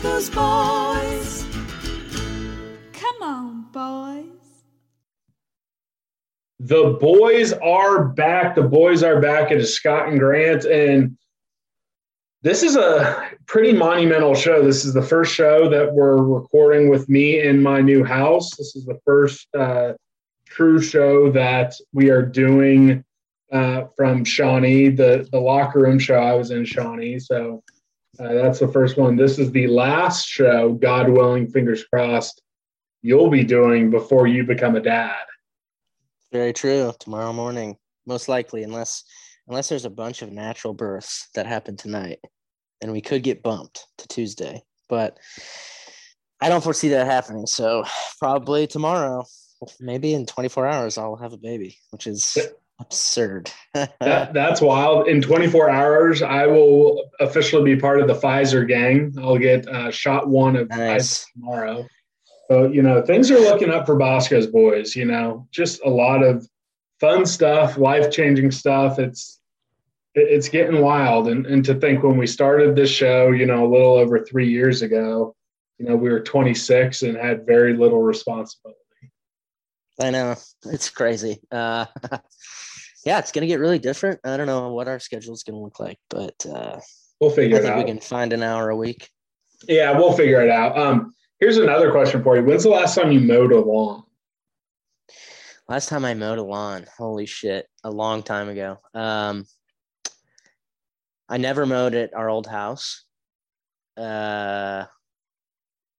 Ooh, boys. Come on, boys. The boys are back. The boys are back. It is Scott and Grant. And this is a pretty monumental show. This is the first show that we're recording with me in my new house. This is the first uh, true show that we are doing uh, from Shawnee, the, the locker room show. I was in Shawnee. So uh, that's the first one. This is the last show, God willing, fingers crossed, you'll be doing before you become a dad. Very true. Tomorrow morning, most likely, unless unless there's a bunch of natural births that happen tonight, and we could get bumped to Tuesday. But I don't foresee that happening. So probably tomorrow, maybe in 24 hours, I'll have a baby, which is absurd. that, that's wild. In 24 hours, I will officially be part of the Pfizer gang. I'll get uh, shot one of Nice. Tomorrow. So, you know, things are looking up for Bosco's boys, you know, just a lot of fun stuff, life changing stuff. It's, it- it's getting wild. And, and to think when we started this show, you know, a little over three years ago, you know, we were 26 and had very little responsibility. I know it's crazy. Uh, yeah, it's gonna get really different. I don't know what our schedule is gonna look like, but uh, We'll I figure it think we can find an hour a week. Yeah, we'll figure it out. Um, here's another question for you. When's the last time you mowed a lawn? Last time I mowed a lawn, holy shit, a long time ago. Um, I never mowed at our old house. Uh,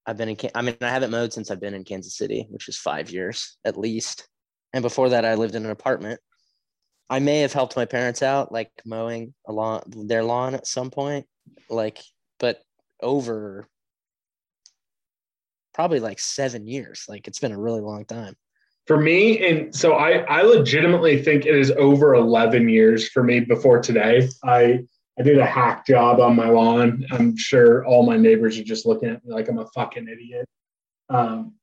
I've been in. I mean, I haven't mowed since I've been in Kansas City, which is five years at least. And before that, I lived in an apartment. I may have helped my parents out, like mowing a lawn, their lawn at some point, like, but over probably like seven years. Like, it's been a really long time. For me, and so I, I legitimately think it is over 11 years for me before today. I, I did a hack job on my lawn. I'm sure all my neighbors are just looking at me like I'm a fucking idiot. Um,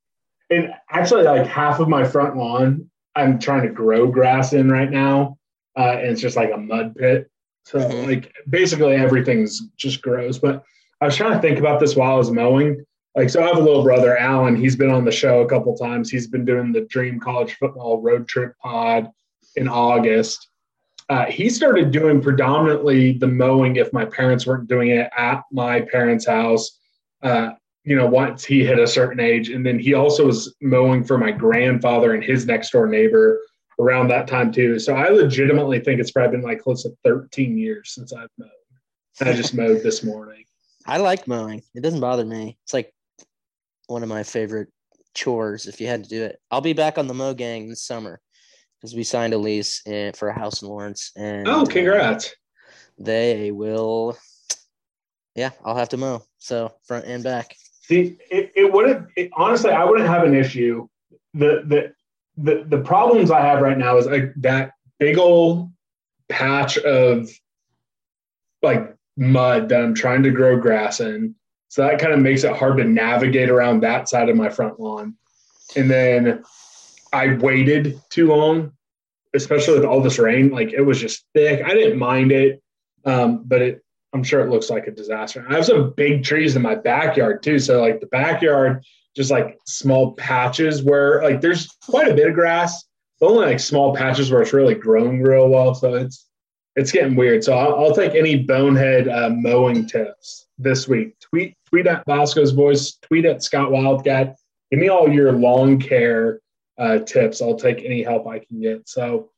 and actually, like half of my front lawn, I'm trying to grow grass in right now, uh, and it's just like a mud pit. So Mhm. like basically everything's just gross. But I was trying to think about this while I was mowing. Like, so I have a little brother, Alan. He's been on the show a couple times. He's been doing the Dream College Football Road Trip Pod in August. Uh, he started doing predominantly the mowing if my parents weren't doing it at my parents' house. Uh, you know, once he hit a certain age, and then he also was mowing for my grandfather and his next door neighbor around that time too. So I legitimately think it's probably been like close to 13 years since I've mowed. I just mowed this morning. I like mowing. It doesn't bother me. It's like one of my favorite chores if you had to do it. I'll be back on the mow gang this summer because we signed a lease in, for a house in Lawrence. And Oh, uh, congrats. they will, yeah, I'll have to mow. So front and back. See, it, it wouldn't it, honestly. I wouldn't have an issue. The the the the problems I have right now is like that big old patch of like mud that I'm trying to grow grass in. So that kind of makes it hard to navigate around that side of my front lawn. And then I waited too long, especially with all this rain. Like it was just thick. I didn't mind it, um, but it I'm sure it looks like a disaster. I have some big trees in my backyard too. So like the backyard, just like small patches where like there's quite a bit of grass, but only like small patches where it's really grown real well. So it's it's getting weird. So I'll, I'll take any bonehead uh, mowing tips this week. Tweet tweet at Bosco's boys. Tweet at Scott Wildcat. Give me all your lawn care uh, tips. I'll take any help I can get. So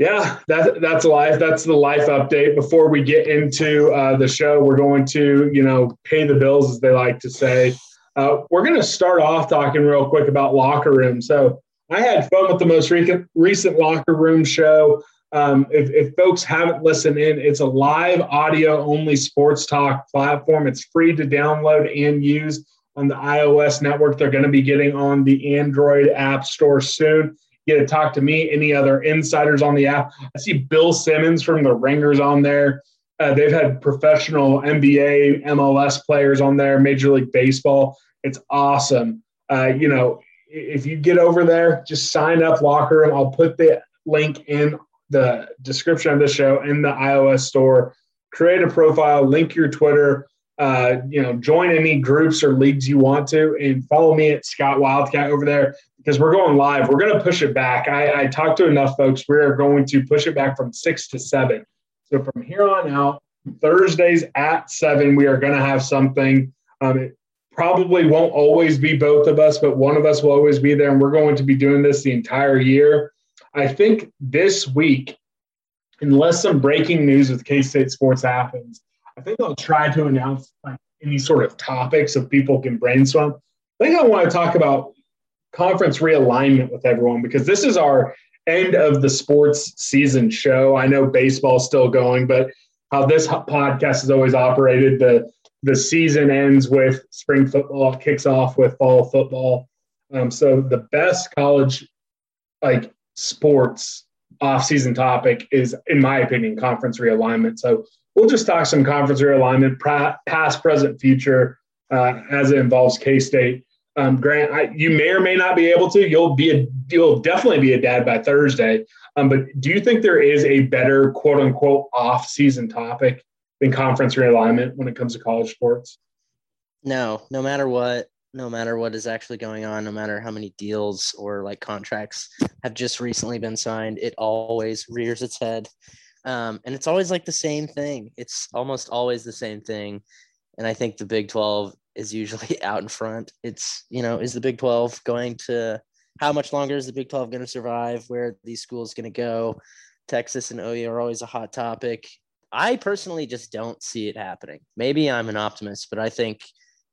yeah, that, that's life. That's the life update. Before we get into uh, the show, we're going to, you know, pay the bills, as they like to say. Uh, we're going to start off talking real quick about locker room. So I had fun with the most recent, recent locker room show. Um, if, if folks haven't listened in, it's a live audio only sports talk platform. It's free to download and use on the iOS network. They're going to be getting on the Android app store soon. Get to talk to me, any other insiders on the app. I see Bill Simmons from the Ringers on there. Uh, they've had professional NBA, MLS players on there, Major League Baseball. It's awesome. Uh, you know, if you get over there, just sign up Locker Room. I'll put the link in the description of the show in the iOS store. Create a profile, link your Twitter, uh, you know, join any groups or leagues you want to, and follow me at Scott Wildcat over there because we're going live. We're going to push it back. I, I talked to enough folks. We are going to push it back from six to seven. So from here on out, Thursdays at seven, we are going to have something. Um, it probably won't always be both of us, but one of us will always be there, and we're going to be doing this the entire year. I think this week, unless some breaking news with K State sports happens, I think I'll try to announce like any sort of topics so people can brainstorm. I think I want to talk about conference realignment with everyone because this is our end of the sports season show. I know baseball's still going, but how this podcast has always operated, the the season ends with spring football, kicks off with fall football. Um, so the best college like sports off-season topic is, in my opinion, conference realignment. So we'll just talk some conference realignment, past, present, future, uh, as it involves K-State. Um, Grant, I, you may or may not be able to. You'll be a, you'll definitely be a dad by Thursday. Um, but do you think there is a better quote unquote off season topic than conference realignment when it comes to college sports? No, no matter what, no matter what is actually going on, no matter how many deals or like contracts have just recently been signed, it always rears its head. Um, and it's always like the same thing. It's almost always the same thing. And I think the Big 12 is usually out in front. It's, you know, is the Big 12 going to, how much longer is the Big 12 going to survive? Where these schools going to go? Texas and OU are always a hot topic. I personally just don't see it happening. Maybe I'm an optimist, but I think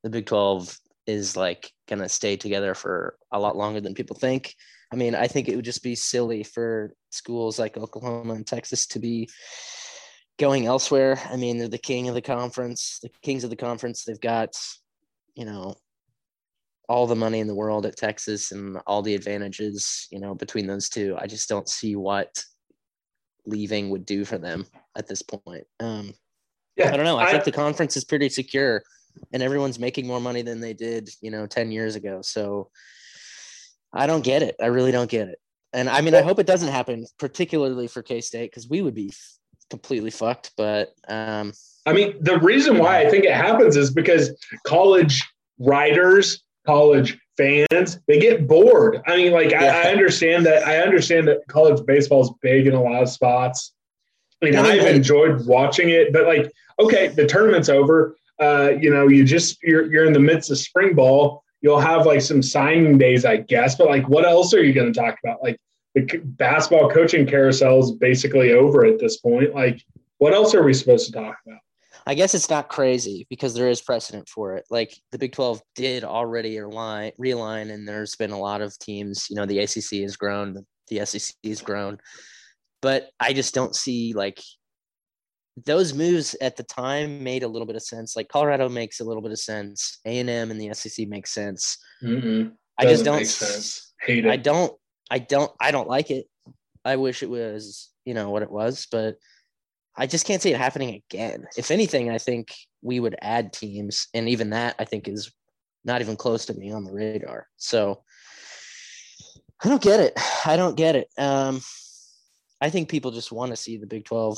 the Big 12 is like going to stay together for a lot longer than people think. I mean, I think it would just be silly for schools like Oklahoma and Texas to be going elsewhere. I mean, they're the king of the conference, the kings of the conference. They've got you know, all the money in the world at Texas and all the advantages, you know, between those two. I just don't see what leaving would do for them at this point. Um, yeah, I don't know. I, I think the conference is pretty secure and everyone's making more money than they did, you know, 10 years ago. So I don't get it. I really don't get it. And I mean, I hope it doesn't happen, particularly for K State, because we would be completely fucked. But um, I mean, the reason why I think it happens is because college writers, college fans, they get bored. I mean, like yeah. I, I, understand that. I understand that college baseball is big in a lot of spots. I mean, I've enjoyed watching it, but like, okay, the tournament's over. Uh, you know, you just you're you're in the midst of spring ball. You'll have like some signing days, I guess. But like, what else are you going to talk about? Like, the basketball coaching carousel is basically over at this point. Like, what else are we supposed to talk about? I guess it's not crazy because there is precedent for it. Like the Big 12 did already align, realign, and there's been a lot of teams. You know, the ACC has grown, the SEC has grown, but I just don't see like those moves at the time made a little bit of sense. Like Colorado makes a little bit of sense. A and M and the SEC makes sense. Mm-hmm. I just don't. Sense. Hate it. I don't. I don't. I don't like it. I wish it was, you know, what it was, but I just can't see it happening again. If anything, I think we would add teams, and even that I think is not even close to being on the radar. So I don't get it. I don't get it. Um, I think people just want to see the Big Twelve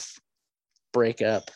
break up.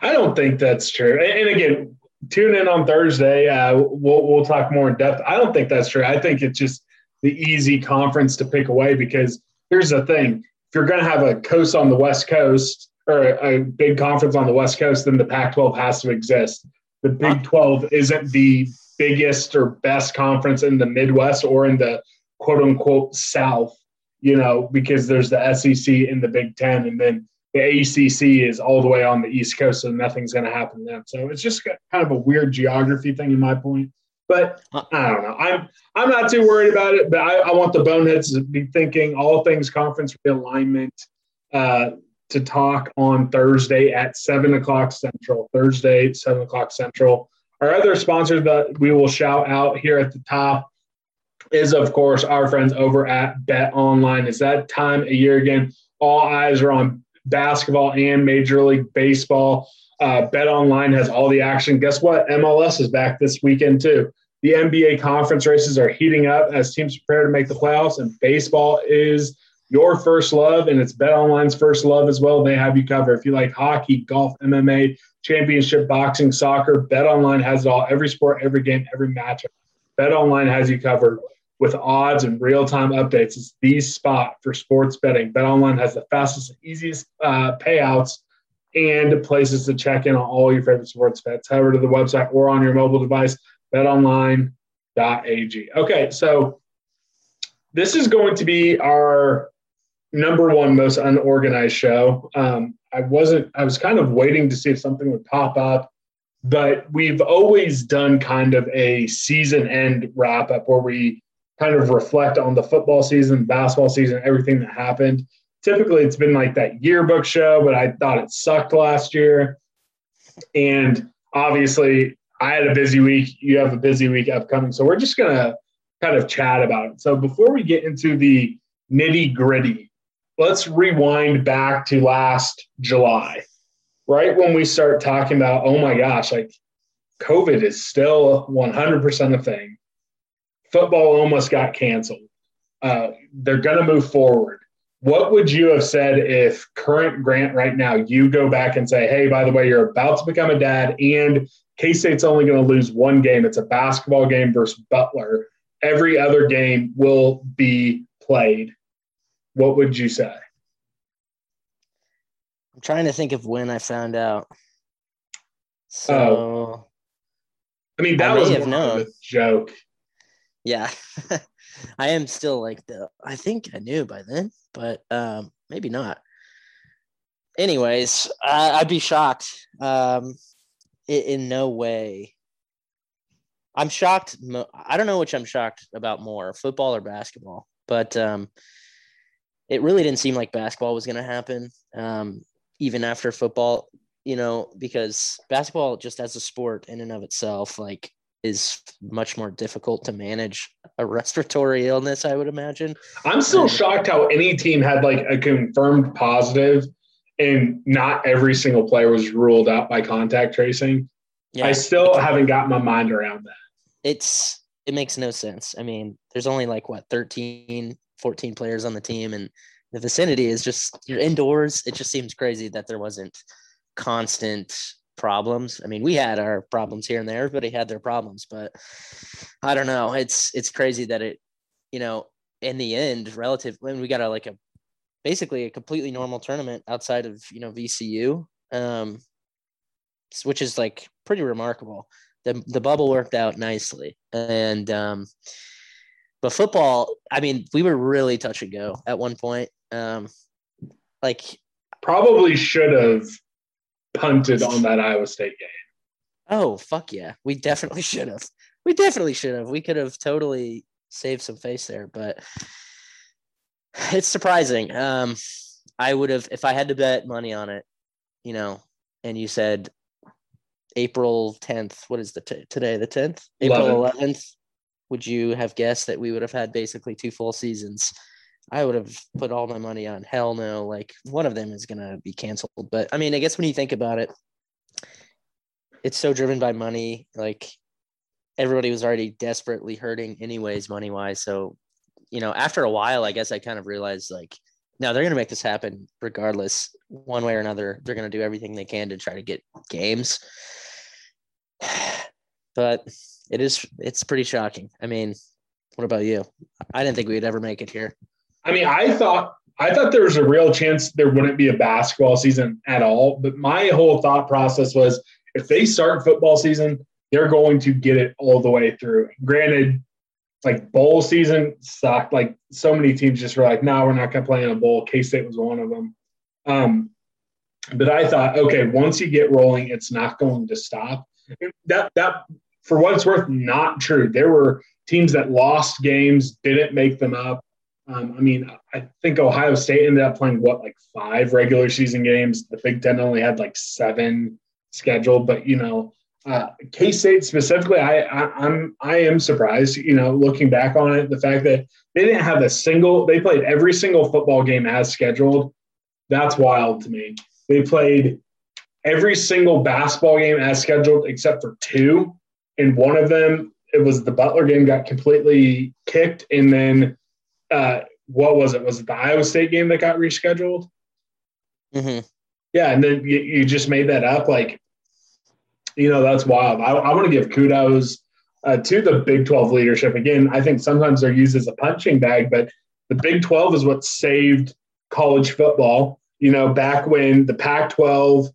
I don't think that's true. And again, tune in on Thursday. Uh, we'll we'll talk more in depth. I don't think that's true. I think it's just the easy conference to pick away because here's the thing: if you're going to have a coast on the West Coast or a big conference on the West Coast, then the Pac 12 has to exist. The Big 12 isn't the biggest or best conference in the Midwest or in the quote unquote South, you know, because there's the SEC in the Big Ten and then the ACC is all the way on the East Coast, so nothing's going to happen to them. So it's just kind of a weird geography thing, in my point. But I don't know. I'm I'm not too worried about it. But I, I want the boneheads to be thinking all things conference realignment. uh, to talk on Thursday at 7 o'clock Central. Thursday, 7 o'clock Central. Our other sponsors that we will shout out here at the top is, of course, our friends over at Bet Online. It's that time of year again. All eyes are on basketball and Major League Baseball. Uh, Bet Online has all the action. Guess what? MLS is back this weekend, too. The NBA conference races are heating up as teams prepare to make the playoffs, and baseball is your first love, and it's Bet Online's first love as well. They have you covered. If you like hockey, golf, MMA, championship boxing, soccer, Bet Online has it all. Every sport, every game, every matchup. Bet Online has you covered with odds and real-time updates. It's the spot for sports betting. Bet Online has the fastest, easiest uh, payouts and places to check in on all your favorite sports bets. Head over to the website or on your mobile device, betonline.ag. Okay, so this is going to be our number one most unorganized show. Um, I wasn't, I was kind of waiting to see if something would pop up, but we've always done kind of a season end wrap up where we kind of reflect on the football season, basketball season, everything that happened. Typically, it's been like that yearbook show, but I thought it sucked last year. And obviously, I had a busy week. You have a busy week upcoming. So we're just going to kind of chat about it. So before we get into the nitty gritty, let's rewind back to last July, right when we start talking about, oh my gosh, like COVID is still 100% a thing. Football almost got canceled. Uh, they're going to move forward. What would you have said if current Grant right now, you go back and say, hey, by the way, you're about to become a dad and K State's only going to lose one game. It's a basketball game versus Butler. Every other game will be played. What would you say? I'm trying to think of when I found out. So, Oh. I mean, that I was a joke. yeah, I am still like the. I think I knew by then, but um, maybe not. Anyways, I, I'd be shocked. Um, in, in no way. I'm shocked. I don't know which I'm shocked about more, football or basketball. But um, it really didn't seem like basketball was going to happen, um, even after football. You know, because basketball, just as a sport in and of itself, like is much more difficult to manage a respiratory illness. I would imagine. I'm still shocked how any team had like a confirmed positive and not every single player was ruled out by contact tracing. Yeah. I still haven't got my mind around that. it's it makes no sense. I mean, there's only like what 13, 14 players on the team and the vicinity is just you're indoors. It just seems crazy that there wasn't constant problems. I mean, we had our problems here and there, everybody had their problems, but I don't know. It's it's crazy that it, you know, in the end, relative when we got a like a basically a completely normal tournament outside of, you know, VCU. Um which is like pretty remarkable the the bubble worked out nicely and um but football i mean we were really touch and go at one point um like Probably should have punted on that Iowa State game. oh fuck yeah. We definitely should have. We definitely should have. We could have totally saved some face there but it's surprising. Um i would have if i had to bet money on it you know and you said april 10th what is the t- today the 10th april 11th would you have guessed that we would have had basically two full seasons i would have put all my money on hell no like one of them is going to be canceled. But i mean i guess when you think about it it's so driven by money like everybody was already desperately hurting anyways money wise so you know after a while i guess i kind of realized like no they're going to make this happen regardless one way or another. They're going to do everything they can to try to get games. But it is it's pretty shocking. I mean what about you? I didn't think we'd ever make it here I mean, I thought I thought there was a real chance there wouldn't be a basketball season at all. But my whole thought process was if they start football season, they're going to get it all the way through. Granted, like bowl season sucked. Like so many teams just were like, no, we're not going to play in a bowl. K State was one of them. Um, but I thought, okay, once you get rolling, it's not going to stop. That that for what it's worth, not true. There were teams that lost games, didn't make them up. Um, I mean, I think Ohio State ended up playing what, like five regular season games. The Big Ten only had like seven scheduled, but you know, uh, K State specifically, I, I I'm I am surprised. You know, looking back on it, the fact that they didn't have a single, they played every single football game as scheduled. That's wild to me. They played every single basketball game as scheduled except for two, and one of them it was the Butler game got completely kicked, and then uh, what was it? Was it the Iowa State game that got rescheduled? Mm-hmm. Yeah, and then you, you just made that up. Like, you know, that's wild. I, I want to give kudos uh, to the Big 12 leadership. Again, I think sometimes they're used as a punching bag, but the Big 12 is what saved college football. You know, back when the Pac 12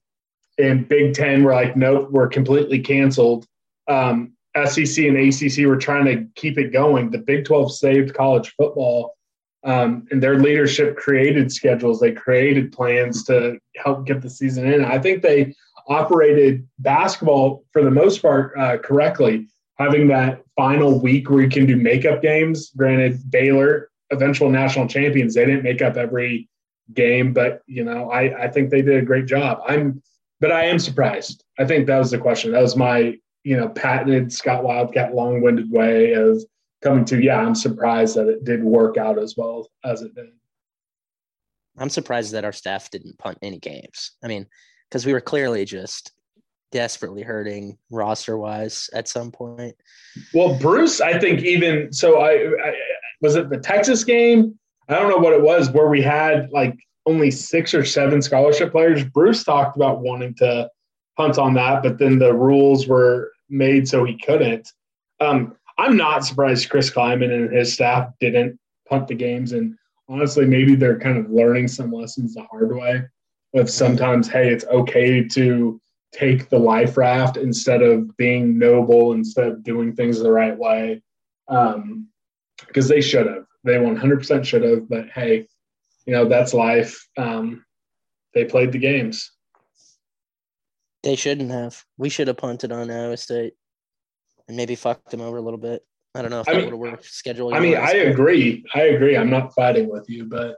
and Big 10 were like, nope, we're completely canceled. Um, SEC and ACC were trying to keep it going. The Big 12 saved college football, um, and their leadership created schedules. They created plans to help get the season in. I think they operated basketball for the most part uh, correctly, having that final week where you can do makeup games. Granted, Baylor, eventual national champions, they didn't make up every game, but you know, I, I think they did a great job. I'm, but I am surprised. I think that was the question. That was my you know, patented Scott Wildcat long winded way of coming to, yeah, I'm surprised that it did work out as well as it did. I'm surprised that our staff didn't punt any games. I mean, because we were clearly just desperately hurting roster wise at some point. Well, Bruce, I think even so, I, I was it the Texas game. I don't know what it was where we had like only six or seven scholarship players. Bruce talked about wanting to punt on that, but then the rules were made so he couldn't. Um, I'm not surprised Chris Klieman and his staff didn't punt the games. And honestly, maybe they're kind of learning some lessons the hard way of sometimes, hey, it's okay to take the life raft instead of being noble, instead of doing things the right way. Um, because they should have. They 100% should have. But hey, you know, that's life. Um, they played the games. They shouldn't have. We should have punted on Iowa State and maybe fucked them over a little bit. I don't know if I that would have worked. Schedule. I mean, I agree. I agree. I'm not fighting with you, but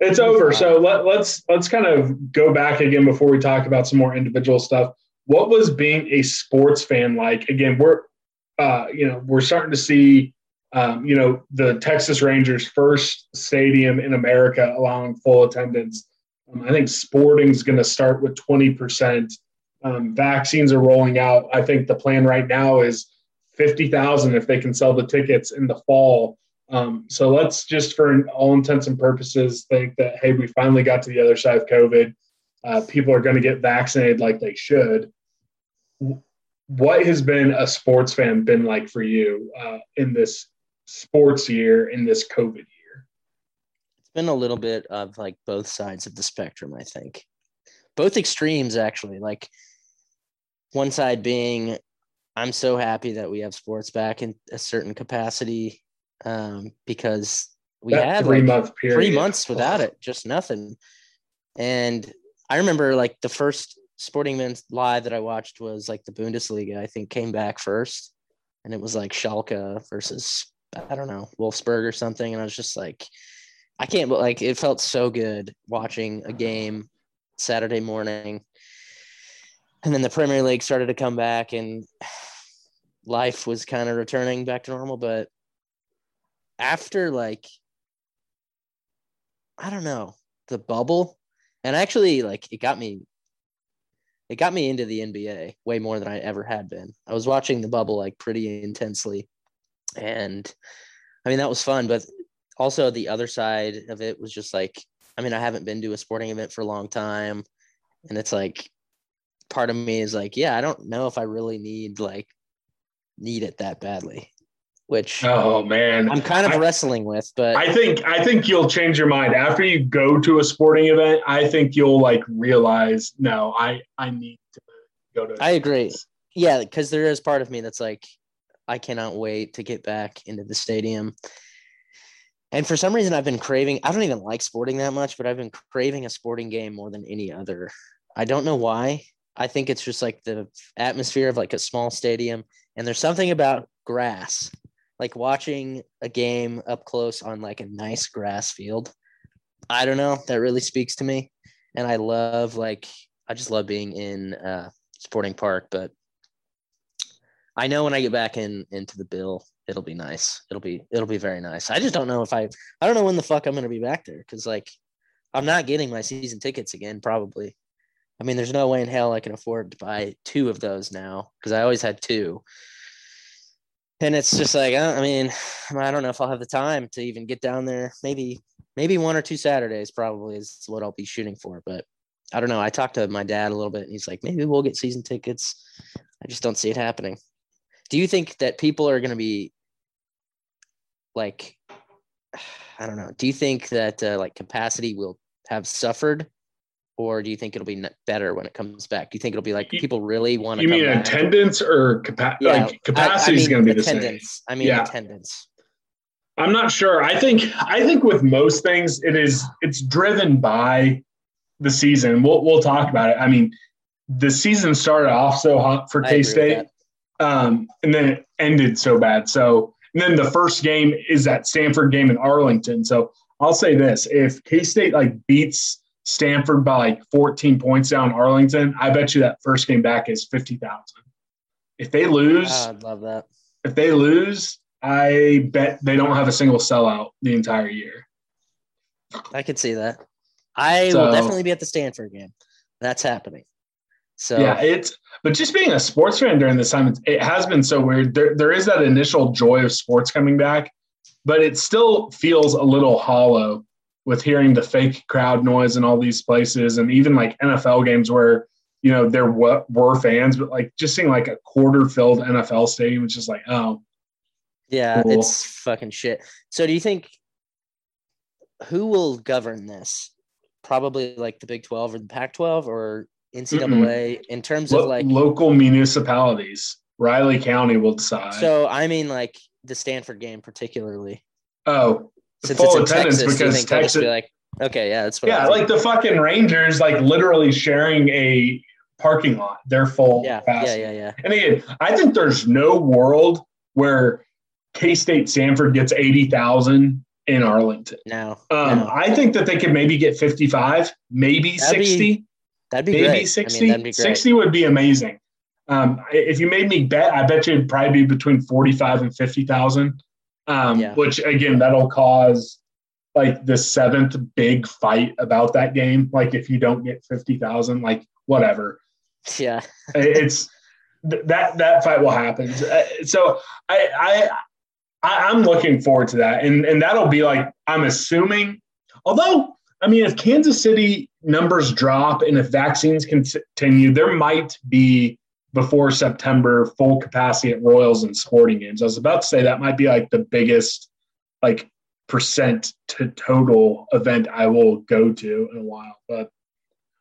it's over. So let, let's let's kind of go back again before we talk about some more individual stuff. What was being a sports fan like? Again, we're uh, you know we're starting to see um, you know the Texas Rangers' first stadium in America allowing full attendance. Um, I think Sporting's going to start with 20 percent um, vaccines are rolling out. I think the plan right now is 50,000 if they can sell the tickets in the fall. Um, so let's just, for all intents and purposes, think that, hey, we finally got to the other side of COVID. Uh, people are going to get vaccinated like they should. What has been a sports fan been like for you uh, in this sports year, in this COVID year? It's been a little bit of like both sides of the spectrum, I think. Both extremes, actually. Like, one side being i'm so happy that we have sports back in a certain capacity um, because we that had three, like month period. three months without it just nothing. And i remember like the first sporting Men's live that i watched was like the bundesliga i think came back first. And it was like schalke versus i don't know wolfsburg or something. And i was just like i can't but like it felt so good watching a game saturday morning and then the Premier League started to come back and life was kind of returning back to normal. But after like, I don't know, the bubble, and actually like it got me, it got me into the NBA way more than I ever had been. I was watching the bubble like pretty intensely, and I mean that was fun. But also the other side of it was just like, I mean, I haven't been to a sporting event for a long time, and it's like part of me is like, yeah, I don't know if I really need like need it that badly. Which oh man, I'm kind of I, wrestling with, but I think I think you'll change your mind after you go to a sporting event. I think you'll like realize, no, I I need to go to. I agree. Yeah, because there is part of me that's like, I cannot wait to get back into the stadium. And for some reason, I've been craving. I don't even like sporting that much, but I've been craving a sporting game more than any other. I don't know why. I think it's just like the atmosphere of like a small stadium, and there's something about grass like watching a game up close on like a nice grass field. I don't know. That really speaks to me, and I love like I just love being in uh, Sporting Park. But I know when I get back in into the bill, it'll be nice. It'll be it'll be very nice. I just don't know if I I don't know when the fuck I'm gonna be back there because like I'm not getting my season tickets again probably. I mean, there's no way in hell I can afford to buy two of those now because I always had two. And it's just like I mean, I don't know if I'll have the time to even get down there. Maybe maybe one or two Saturdays probably is what I'll be shooting for. But I don't know. I talked to my dad a little bit, and he's like, maybe we'll get season tickets. I just don't see it happening. Do you think that people are going to be like, I don't know. Do you think that uh, like capacity will have suffered, or do you think it'll be better when it comes back? Do you think it'll be like people really want to? You mean back? attendance or capa- yeah, like capacity I, I mean, is going to be attendance. the same? I mean yeah. attendance. I'm not sure. I think I think with most things, it is it's driven by the season. We'll we'll talk about it. I mean, the season started off so hot for K State, um, and then it ended so bad. So and then the first game is that Stanford game in Arlington. So I'll say this: if K State like beats Stanford by like 14 points down Arlington, I bet you that first game back is 50,000. If they lose, oh, I'd love that. If they lose, I bet they don't have a single sellout the entire year. I could see that. I so, will definitely be at the Stanford game. That's happening. So yeah, it's but just being a sports fan during this time, it has been so weird. There, there is that initial joy of sports coming back, but it still feels a little hollow with hearing the fake crowd noise in all these places, and even like NFL games where you know there were, were fans, but like just seeing like a quarter filled NFL stadium, it's just like oh, yeah, cool. it's fucking shit. So do you think who will govern this? Probably like the Big 12 or the Pac 12 or NCAA mm in terms of like local municipalities. Riley County will decide. So I mean like the Stanford game particularly. Oh, since full it's in attendance Texas, because Texas be like okay, yeah, that's what Yeah, like the fucking Rangers like literally sharing a parking lot. They're full yeah, capacity. Yeah, yeah, yeah. And again, I think there's no world where K State Stanford gets 80,000 in Arlington. No, um, no. I think that they could maybe get 55, maybe that'd 60. Be, that'd be maybe great. 60. I mean, that'd be 60 would be amazing. Um, if you made me bet, I bet you it'd probably be between 45 and 50,000, um, yeah. which again, that'll cause like the seventh big fight about that game. Like if you don't get 50,000, like whatever. Yeah. it's that, that fight will happen. Uh, so I, I, I, am looking forward to that, and and that'll be like I'm assuming. Although, I mean, if Kansas City numbers drop and if vaccines continue, there might be before September full capacity at Royals and sporting games. I was about to say that might be like the biggest like percent to total event I will go to in a while, but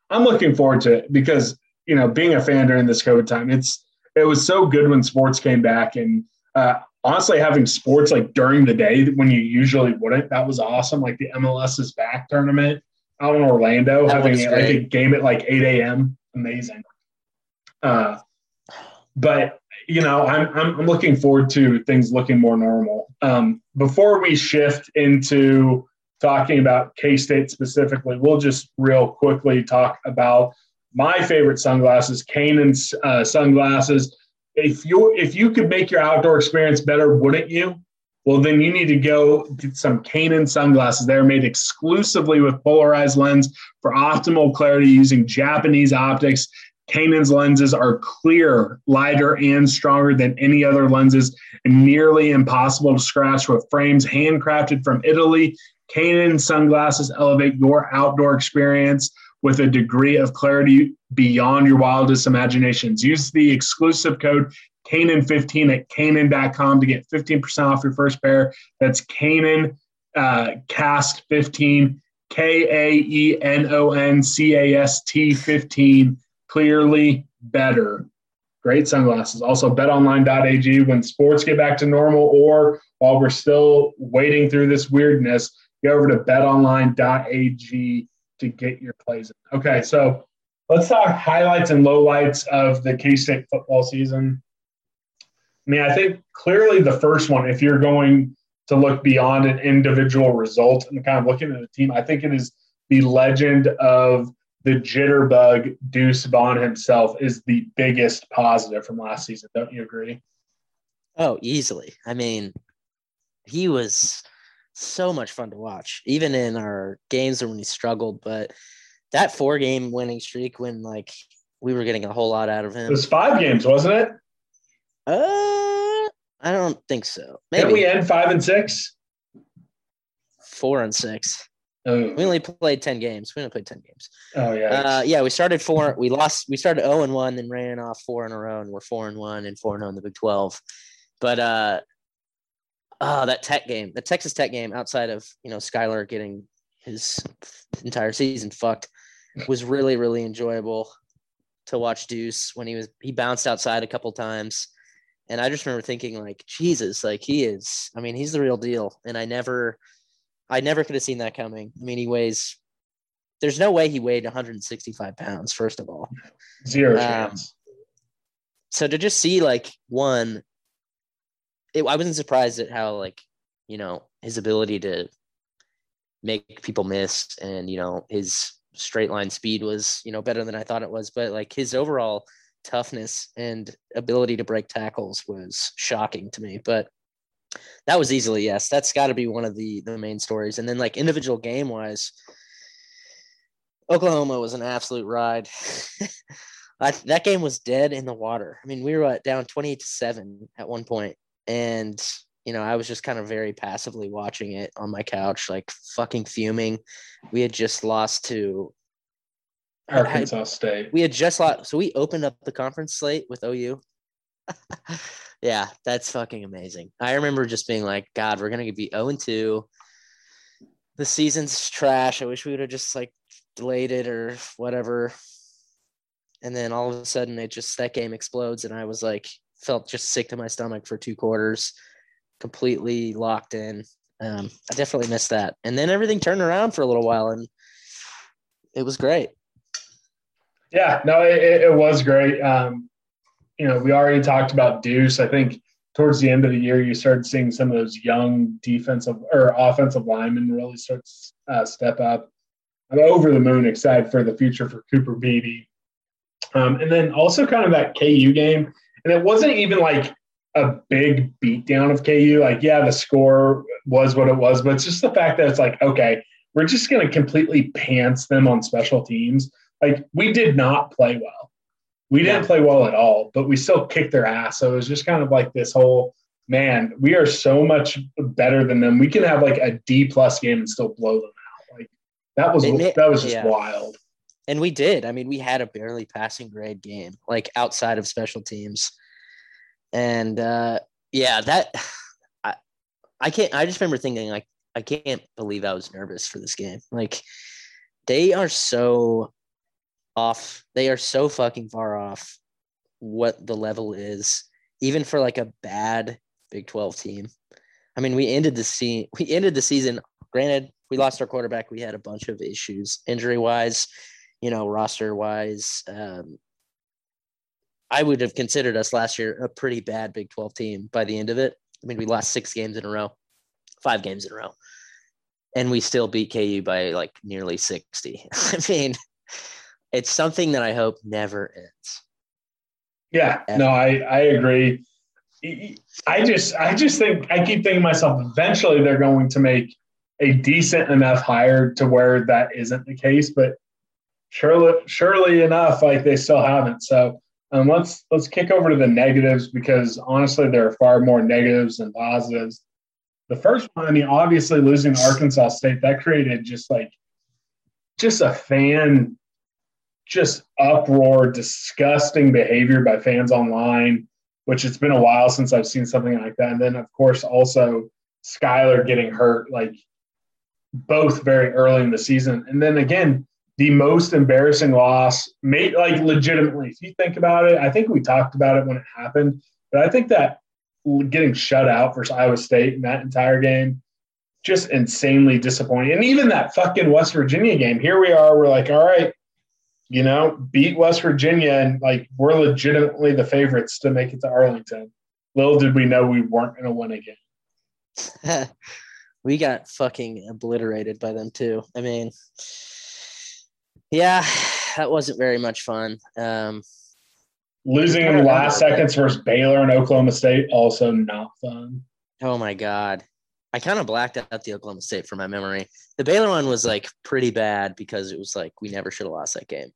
I'm looking forward to it because you know being a fan during this COVID time, it's it was so good when sports came back and. Uh, honestly having sports like during the day when you usually wouldn't that was awesome like the mls is back tournament out in orlando that having like a game at like 8 a.m amazing uh, but you know I'm, I'm, I'm looking forward to things looking more normal um, before we shift into talking about k-state specifically we'll just real quickly talk about my favorite sunglasses Kaenon uh, sunglasses if you if you could make your outdoor experience better, wouldn't you? Well, then you need to go get some Kaenon sunglasses. They're made exclusively with polarized lens for optimal clarity using Japanese optics. Kaenon's lenses are clear, lighter, and stronger than any other lenses, and nearly impossible to scratch with frames handcrafted from Italy. Kaenon sunglasses elevate your outdoor experience with a degree of clarity beyond your wildest imaginations. Use the exclusive code Kaenon15 at Kaenon.com to get 15% off your first pair. That's Kaenon uh, Cast 15, K A E N O N C A S T 15. Clearly better. Great sunglasses. Also, betonline.ag when sports get back to normal or while we're still waiting through this weirdness, go over to betonline.ag to get your plays in. Okay, so let's talk highlights and lowlights of the K State football season. I mean, I think clearly the first one, if you're going to look beyond an individual result and kind of looking at the team, I think it is the legend of the jitterbug Deuce Vaughn himself is the biggest positive from last season. Don't you agree? Oh, easily. I mean, he was so much fun to watch, even in our games when he struggled. But that four game winning streak, when like we were getting a whole lot out of him, It was five games, wasn't it? uh, I don't think so. Maybe Didn't we end five and six? four and six. Oh, We only played ten games. We only played ten games. oh yeah. Uh, yeah, we started four. We lost. We started zero and one, then ran off four in a row, and we're four and one and four and zero in the Big Twelve. But uh, oh, that Tech game, the Texas Tech game, outside of you know Skylar getting his entire season fucked, was really really enjoyable to watch Deuce when he was he bounced outside a couple times, and I just remember thinking like Jesus, like he is. I mean, he's the real deal, and I never. I never could have seen that coming. I mean, he weighs there's no way he weighed 165 pounds first of all Zero um, chance. so to just see like one it, i wasn't surprised at how like you know his ability to make people miss and you know his straight line speed was you know better than i thought it was but like his overall toughness and ability to break tackles was shocking to me but that was easily yes that's got to be one of the the main stories and then like individual game wise Oklahoma was an absolute ride. I, that game was dead in the water. I mean, we were uh, down 28 to 7 at one point, And, you know, I was just kind of very passively watching it on my couch, like fucking fuming. We had just lost to, Arkansas State. we had just lost. So we opened up the conference slate with OU. yeah, that's fucking amazing. I remember just being like, God, we're to be 0 and 2. The season's trash. I wish we would have just like delayed it or whatever. And then all of a sudden, it just that game explodes, and I was like, felt just sick to my stomach for two quarters, completely locked in. Um, I definitely missed that. And then everything turned around for a little while, and it was great. Yeah, no, it- it was great. Um, you know, we already talked about Deuce. I think towards the end of the year, you started seeing some of those young defensive or offensive linemen really start to uh, step up. I'm over the moon excited for the future for Cooper Beebe. Um, and then also kind of that KU game. And it wasn't even like a big beatdown of KU. Like, yeah, the score was what it was, but it's just the fact that it's like, okay, we're just going to completely pants them on special teams. Like, we did not play well. We didn't Yeah. play well at all, but we still kicked their ass. So it was just kind of like this whole man, we are so much better than them. We can have like a D plus game and still blow them out. Like that was that was just yeah. wild. And we did. I mean, we had a barely passing grade game, like outside of special teams. And uh, yeah, that I, I can't. I just remember thinking, like, I can't believe I was nervous for this game. Like, they are so off. They are so fucking far off what the level is, even for like a bad Big Twelve team. I mean, we ended the se- we ended the season. Granted, we lost our quarterback. We had a bunch of issues injury wise you know, roster wise. Um, I would have considered us last year a pretty bad Big 12 team by the end of it. I mean, we lost six games in a row, five games in a row, and we still beat KU by like nearly 60. I mean, it's something that I hope never ends. Yeah, no, I I agree. I just I just think I keep thinking to myself eventually they're going to make a decent enough hire to where that isn't the case, but surely surely enough, like they still haven't. So um, let's let's kick over to the negatives because honestly there are far more negatives than positives. The first one, I mean, obviously losing to Arkansas State, that created just like just a fan just uproar, disgusting behavior by fans online, which it's been a while since I've seen something like that. And then, of course, also Skylar getting hurt, like both very early in the season. And then again, the most embarrassing loss, made like legitimately, if you think about it, I think we talked about it when it happened, but I think that getting shut out versus Iowa State in that entire game, just insanely disappointing. And even that fucking West Virginia game, here we are, we're like, all right, you know, beat West Virginia and like we're legitimately the favorites to make it to Arlington. little did we know we weren't going to win again. we got fucking obliterated by them too. I mean, yeah, that wasn't very much fun. Um, Losing in the last seconds versus Baylor and Oklahoma State also not fun. Oh my god. I kind of blacked out the Oklahoma State from my memory. The Baylor one was like pretty bad because it was like we never should have lost that game.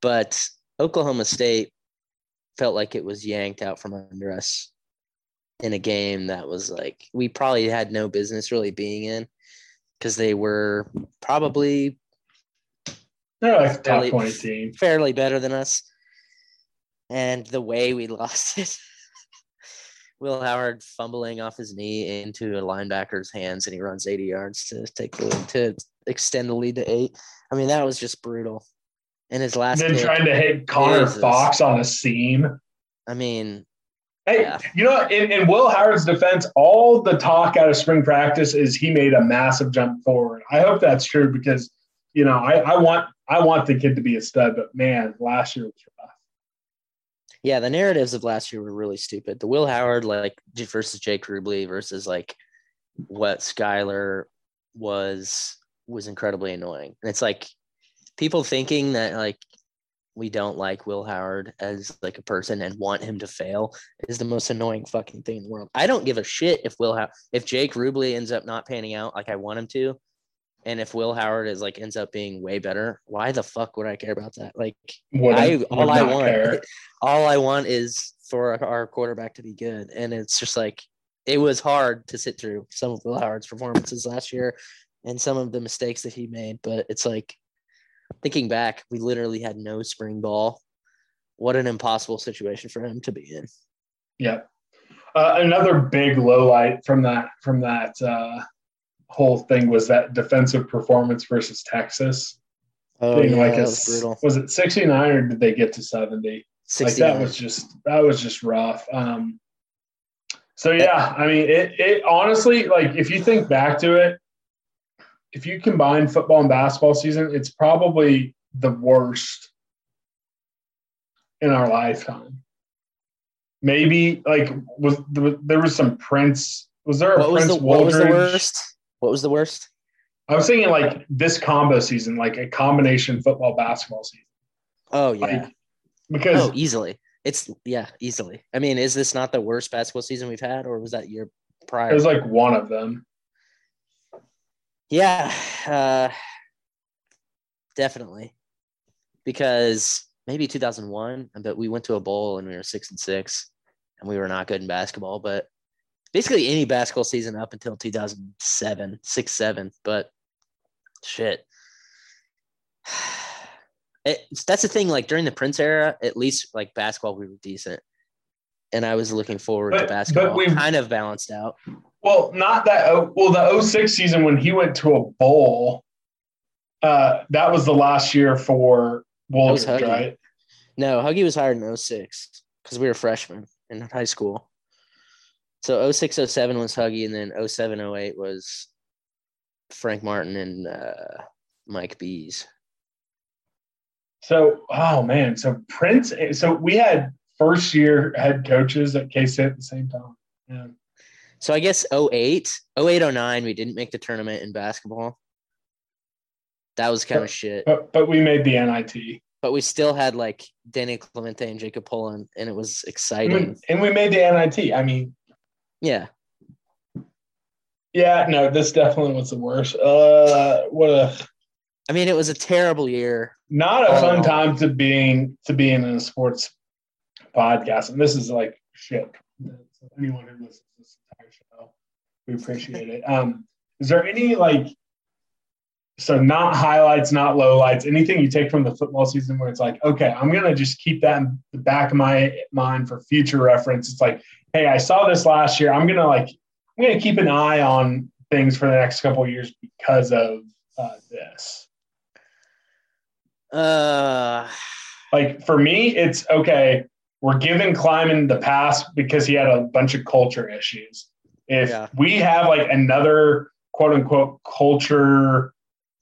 But Oklahoma State felt like it was yanked out from under us in a game that was like we probably had no business really being in because they were probably they're like fairly, top 20 team. fairly better than us. And the way we lost it, Will Howard fumbling off his knee into a linebacker's hands, and he runs 80 yards to take the to extend the lead to eight. I mean, that was just brutal. And his last then pick, trying to hit Connor Jesus. Fox on a seam. I mean, Hey, Yeah. you know, in, in Will Howard's defense, all the talk out of spring practice is he made a massive jump forward. I hope that's true because, you know, I, I want I want the kid to be a stud, but man, last year was rough. yeah, the narratives of last year were really stupid. The Will Howard like versus Jake Rubley versus like what Skylar was was incredibly annoying. And it's like people thinking that like we don't like Will Howard as like a person and want him to fail is the most annoying fucking thing in the world. I don't give a shit if Will How- if Jake Rubley ends up not panning out like I want him to, and if Will Howard is like ends up being way better. Why the fuck would I care about that? Like I would all I want care. all I want is for our quarterback to be good. And it's just like it was hard to sit through some of Will Howard's performances last year and some of the mistakes that he made. But it's like thinking back, we literally had no spring ball. What an impossible situation for him to be in. Yeah. Uh, another big low light from that from that uh, whole thing was that defensive performance versus Texas. Oh, being yeah, like a, was brutal. was it 69 or did they get to 70? Like that was just that was just rough. Um, so yeah, I mean it it honestly like if you think back to it, if you combine football and basketball season, it's probably the worst in our lifetime. Maybe like was there was some Prince was there a what was Prince the what was the worst? What was the worst? I was thinking like this combo season, like a combination football basketball season. Oh yeah. Like, because oh, easily. It's yeah, easily. I mean, is this not the worst basketball season we've had, or was that year prior? it was like one of them. Yeah, uh, definitely. Because maybe 2001, but we went to a bowl and we were six and six, and we were not good in basketball. But basically, any basketball season up until 2007, six, seven. But shit, it, that's the thing. Like during the Prince era, at least like basketball, we were decent, and I was looking forward But- to basketball. we- kind of balanced out. Well, not that. oh, Well, the 06 season when he went to a bowl, uh, that was the last year for Wooldridge, right? No, Huggy was hired in 06 because we were freshmen in high school. So 06, 07 was Huggy, and then 07, 08 was Frank Martin and uh, Mike Bees. So, oh man, so Prince. So we had first year head coaches at K State at the same time. Yeah. So I guess 08, 08, 09, we didn't make the tournament in basketball. That was kind of shit. But but we made the NIT. But we still had like Danny Clemente and Jacob Pullen, and it was And exciting. we, and we made the NIT. I mean, Yeah. yeah, no, this definitely was the worst. Uh, what a I mean, it was a terrible year. not a fun time to being to being in a sports podcast, and this is like shit. So anyone who listens to this entire show, we appreciate it. Um, is there any like so not highlights, not lowlights, anything you take from the football season where it's like, okay, I'm gonna just keep that in the back of my mind for future reference. It's like, hey, I saw this last year. I'm gonna like, I'm gonna keep an eye on things for the next couple of years because of uh, this. Uh, like for me, it's okay. We're giving Klieman the pass because he had a bunch of culture issues. If Yeah. we have like another quote unquote culture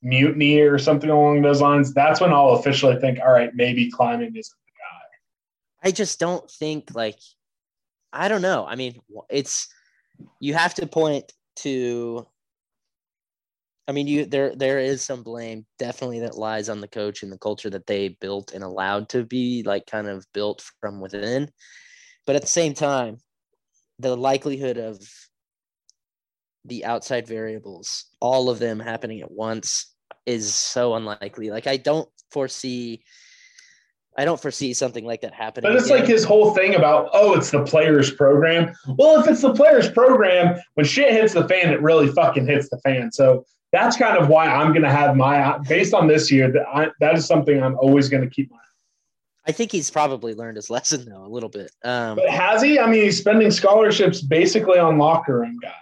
mutiny or something along those lines, that's when I'll officially think, all right, maybe Klieman isn't the guy. I just don't think like I don't know. I mean, it's you have to point to I mean, you there there is some blame definitely that lies on the coach and the culture that they built and allowed to be like kind of built from within. But at the same time, the likelihood of the outside variables, all of them happening at once, is so unlikely. Like I don't foresee I don't foresee something like that happening. But it's again. like his whole thing about, oh, it's the players program. Well, if it's the players program, when shit hits the fan, it really fucking hits the fan. So that's kind of why I'm going to have my based on this year. That I, that is something I'm always going to keep my. I think he's probably learned his lesson though a little bit. Um, But has he? I mean, he's spending scholarships basically on locker room guys,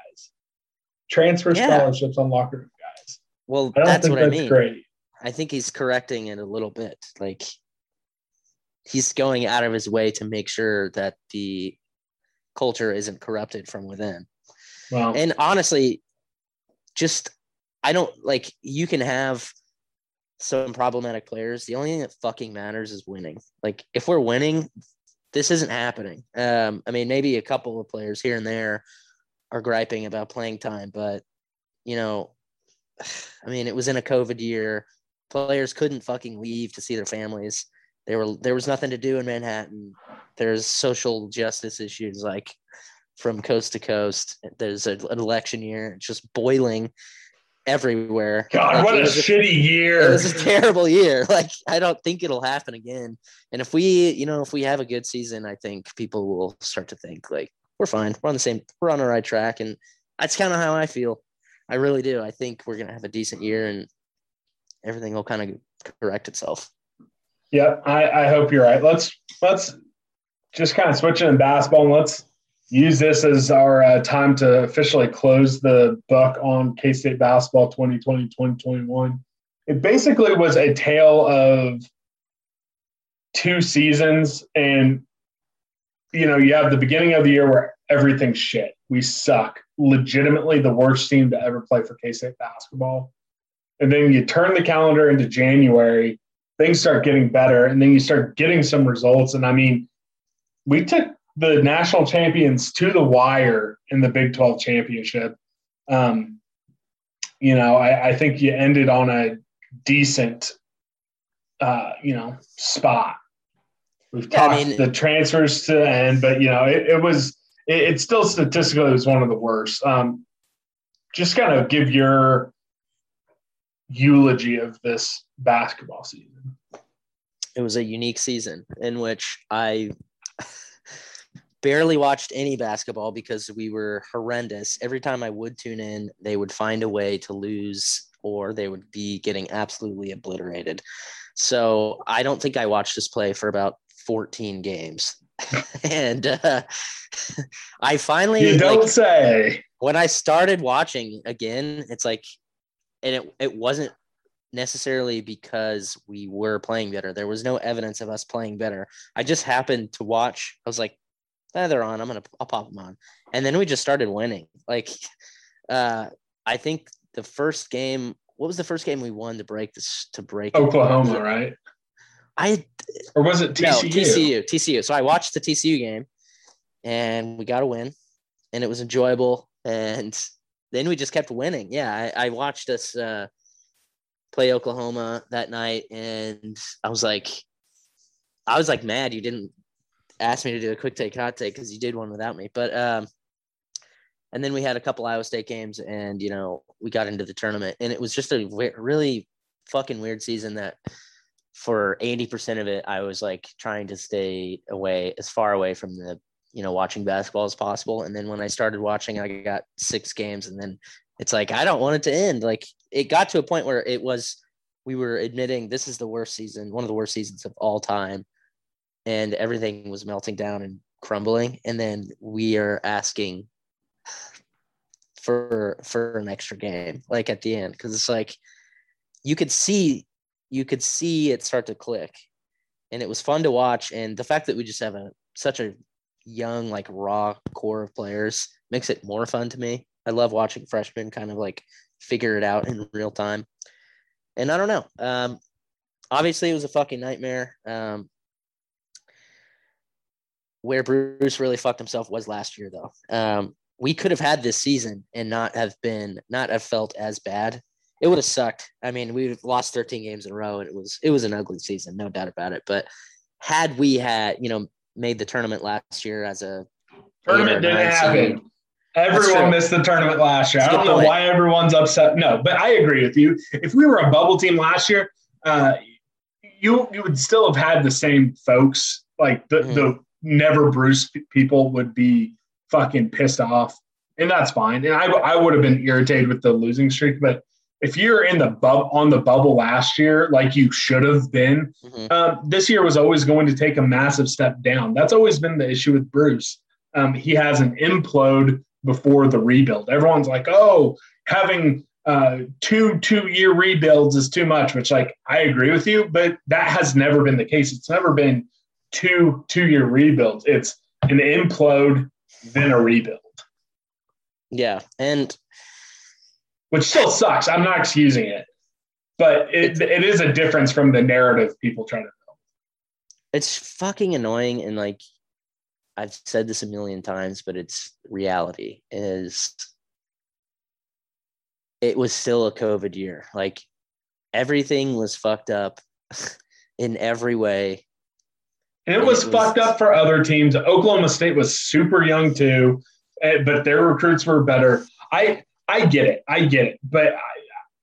transfer Yeah. scholarships on locker room guys. well, I don't that's think what that's I mean. great. I think he's correcting it a little bit. Like he's going out of his way to make sure that the culture isn't corrupted from within. Well, And honestly, just I don't like you can have some problematic players. The only thing that fucking matters is winning. Like if we're winning, this isn't happening. Um, I mean, maybe a couple of players here and there are griping about playing time, but you know, I mean, it was in a COVID year. Players couldn't fucking leave to see their families. There were there was nothing to do in Manhattan. There's social justice issues like from coast to coast. There's an election year, it's just boiling everywhere. God, Like, what a shitty it year. was a terrible year. Like I don't think it'll happen again. And if we, you know, if we have a good season, I think people will start to think like we're fine. We're on the same. We're on the right track, and that's kind of how I feel. I really do. I think we're gonna have a decent year, and everything will kind of correct itself. Yeah, I, I hope you're right. Let's let's just kind of switch in basketball and let's use this as our uh, time to officially close the book on K State basketball 2020 2021. It basically was a tale of two seasons, and you know, you have the beginning of the year where everything's shit. We suck, legitimately the worst team to ever play for K State basketball. And then you turn the calendar into January things start getting better and then you start getting some results. And I mean, we took the national champions to the wire in the Big 12 championship. Um, you know, I, I think you ended on a decent, uh, you know, spot. We've Yeah, I talked mean- the transfers to end, but you know, it, it was, it, it still statistically was one of the worst. Um, just kind of give your eulogy of this basketball season. It was a unique season in which I barely watched any basketball because we were horrendous. Every time I would tune in, they would find a way to lose or they would be getting absolutely obliterated. So I don't think I watched this play for about 14 games. and uh, I finally You don't like, say. when I started watching again, it's like, and it, it wasn't necessarily because we were playing better. There was no evidence of us playing better. I just happened to watch. I was like, eh, they're on. I'm gonna I'll pop them on, and then we just started winning. Like, uh, I think the first game. What was the first game we won to break this to break? Oklahoma, right? I Or was it no, TCU? TCU, TCU. So I watched the TCU game, and we got a win, and it was enjoyable. And then we just kept winning. Yeah, I, I watched us uh, play Oklahoma that night, and I was like, I was like mad you didn't ask me to do a quick take hot take because you did one without me. But um, and then we had a couple Iowa State games, and you know we got into the tournament, and it was just a really fucking weird season that for 80% of it, I was like trying to stay away as far away from the, you know, watching basketball as possible. And then when I started watching, I got six games and then it's like, I don't want it to end. Like it got to a point where it was, we were admitting this is the worst season, one of the worst seasons of all time. And everything was melting down and crumbling. And then we are asking for, for an extra game, like at the end. Cause it's like, you could see you could see it start to click. And it was fun to watch. And the fact that we just have a such a young like raw core of players makes it more fun to me. I love watching freshmen kind of like figure it out in real time. And i don't know. Um obviously it was a fucking nightmare. Um where Bruce really fucked himself was last year, though. Um, we could have had this season and not have been not have felt as bad. It would have sucked. I mean, we've lost 13 games in a row, and it was it was an ugly season, no doubt about it. But had we had you know made the tournament last year as a Tournament didn't happen. Everyone missed the tournament last year. I That's don't know point. why everyone's upset. No, but I agree with you. If we were a bubble team last year, uh, you you would still have had the same folks. Like the Mhm. the never Bruce people would be fucking pissed off, and that's fine. And I I would have been irritated with the losing streak, but if you're in the bub on the bubble last year, like you should have been, Mhm. um, this year was always going to take a massive step down. That's always been the issue with Bruce. Um, he has an implode before the rebuild. Everyone's like, "Oh, having uh, two two year rebuilds is too much," which, like, I agree with you, but that has never been the case. It's never been two two year rebuilds. It's an implode then a rebuild, yeah, and which still sucks. I'm not excusing it, but it, it is a difference from the narrative people try to. Build. It's fucking annoying and like I've said this a million times, but it's reality is it was still a COVID year. Like everything was fucked up in every way. And it was, it was- fucked up for other teams. Oklahoma State was super young too, eh, but their recruits were better. I I get it, I get it, but I,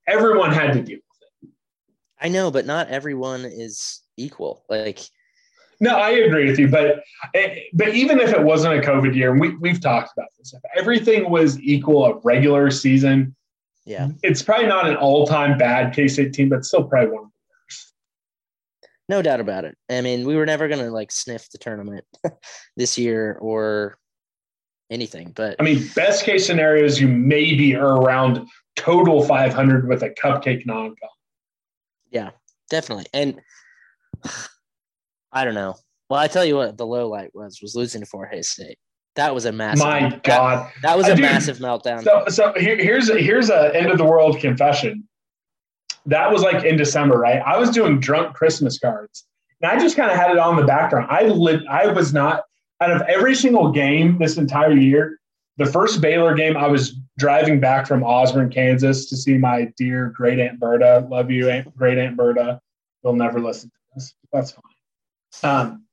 everyone had to deal with it. I know, but not everyone is equal. Like No, I agree with you, but eh, but even if it wasn't a COVID year, and we we've talked about this, if everything was equal a regular season, yeah. it's probably not an all time bad K State team, but still probably one. of the worst. No doubt about it. I mean, we were never gonna like sniff the tournament this year or anything, but I mean, best case scenarios, you maybe are around total 500 with a cupcake non con. definitely. And I don't know. Well, I tell you what, the low light was was losing to Fort Hays State. That was a massive. My that- God. that, was Uh, a dude, massive meltdown. So, so here, here's a, here's a end of the world confession. That was like in December, right? I was doing drunk Christmas cards, and I just kind of had it on the background. I lit, I was not out of every single game this entire year. The first Baylor game, I was driving back from Osborne, Kansas, to see my dear great aunt Berta. Love you, aunt, great aunt Berta. You'll never listen to this. That's fine. Um,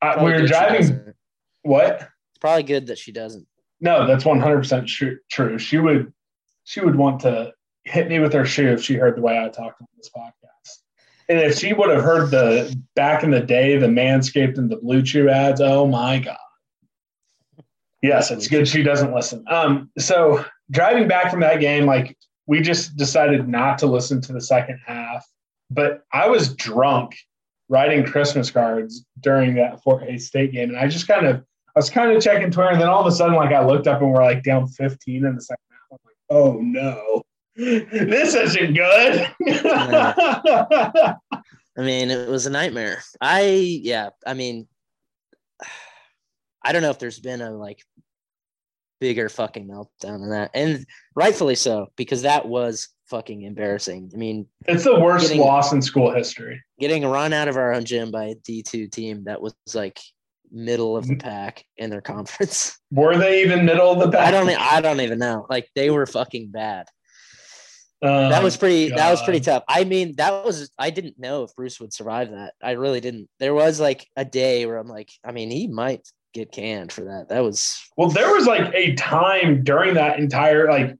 I, we were driving. What? It's probably good that she doesn't. No, that's one hundred percent true. She would, she would want to hit me with her shoe if she heard the way I talked on this podcast. And if she would have heard the back in the day the Manscaped and the Blue Chew ads, oh my god! Yes, it's good she doesn't listen. Um, so driving back from that game, like we just decided not to listen to the second half. But I was drunk writing Christmas cards during that Fort Hays State game, and I just kind of I was kind of checking Twitter, and then all of a sudden, like I looked up and we're like down 15 in the second half. I'm like, oh no, this isn't good. I mean, it was a nightmare. I yeah, I mean I don't know if there's been a like bigger fucking meltdown than that. And rightfully so, because that was fucking embarrassing. I mean, it's the worst Getting- loss in school history. getting run out of our own gym by a D2 team that was like middle of the mm-hmm. pack in their conference. Were they even middle of the pack? I don't I don't even know. Like they were fucking bad. Um, that was pretty that was pretty tough i mean that was i didn't know if bruce would survive that i really didn't there was like a day where i'm like i mean he might get canned for that that was Well, there was like a time during that entire like,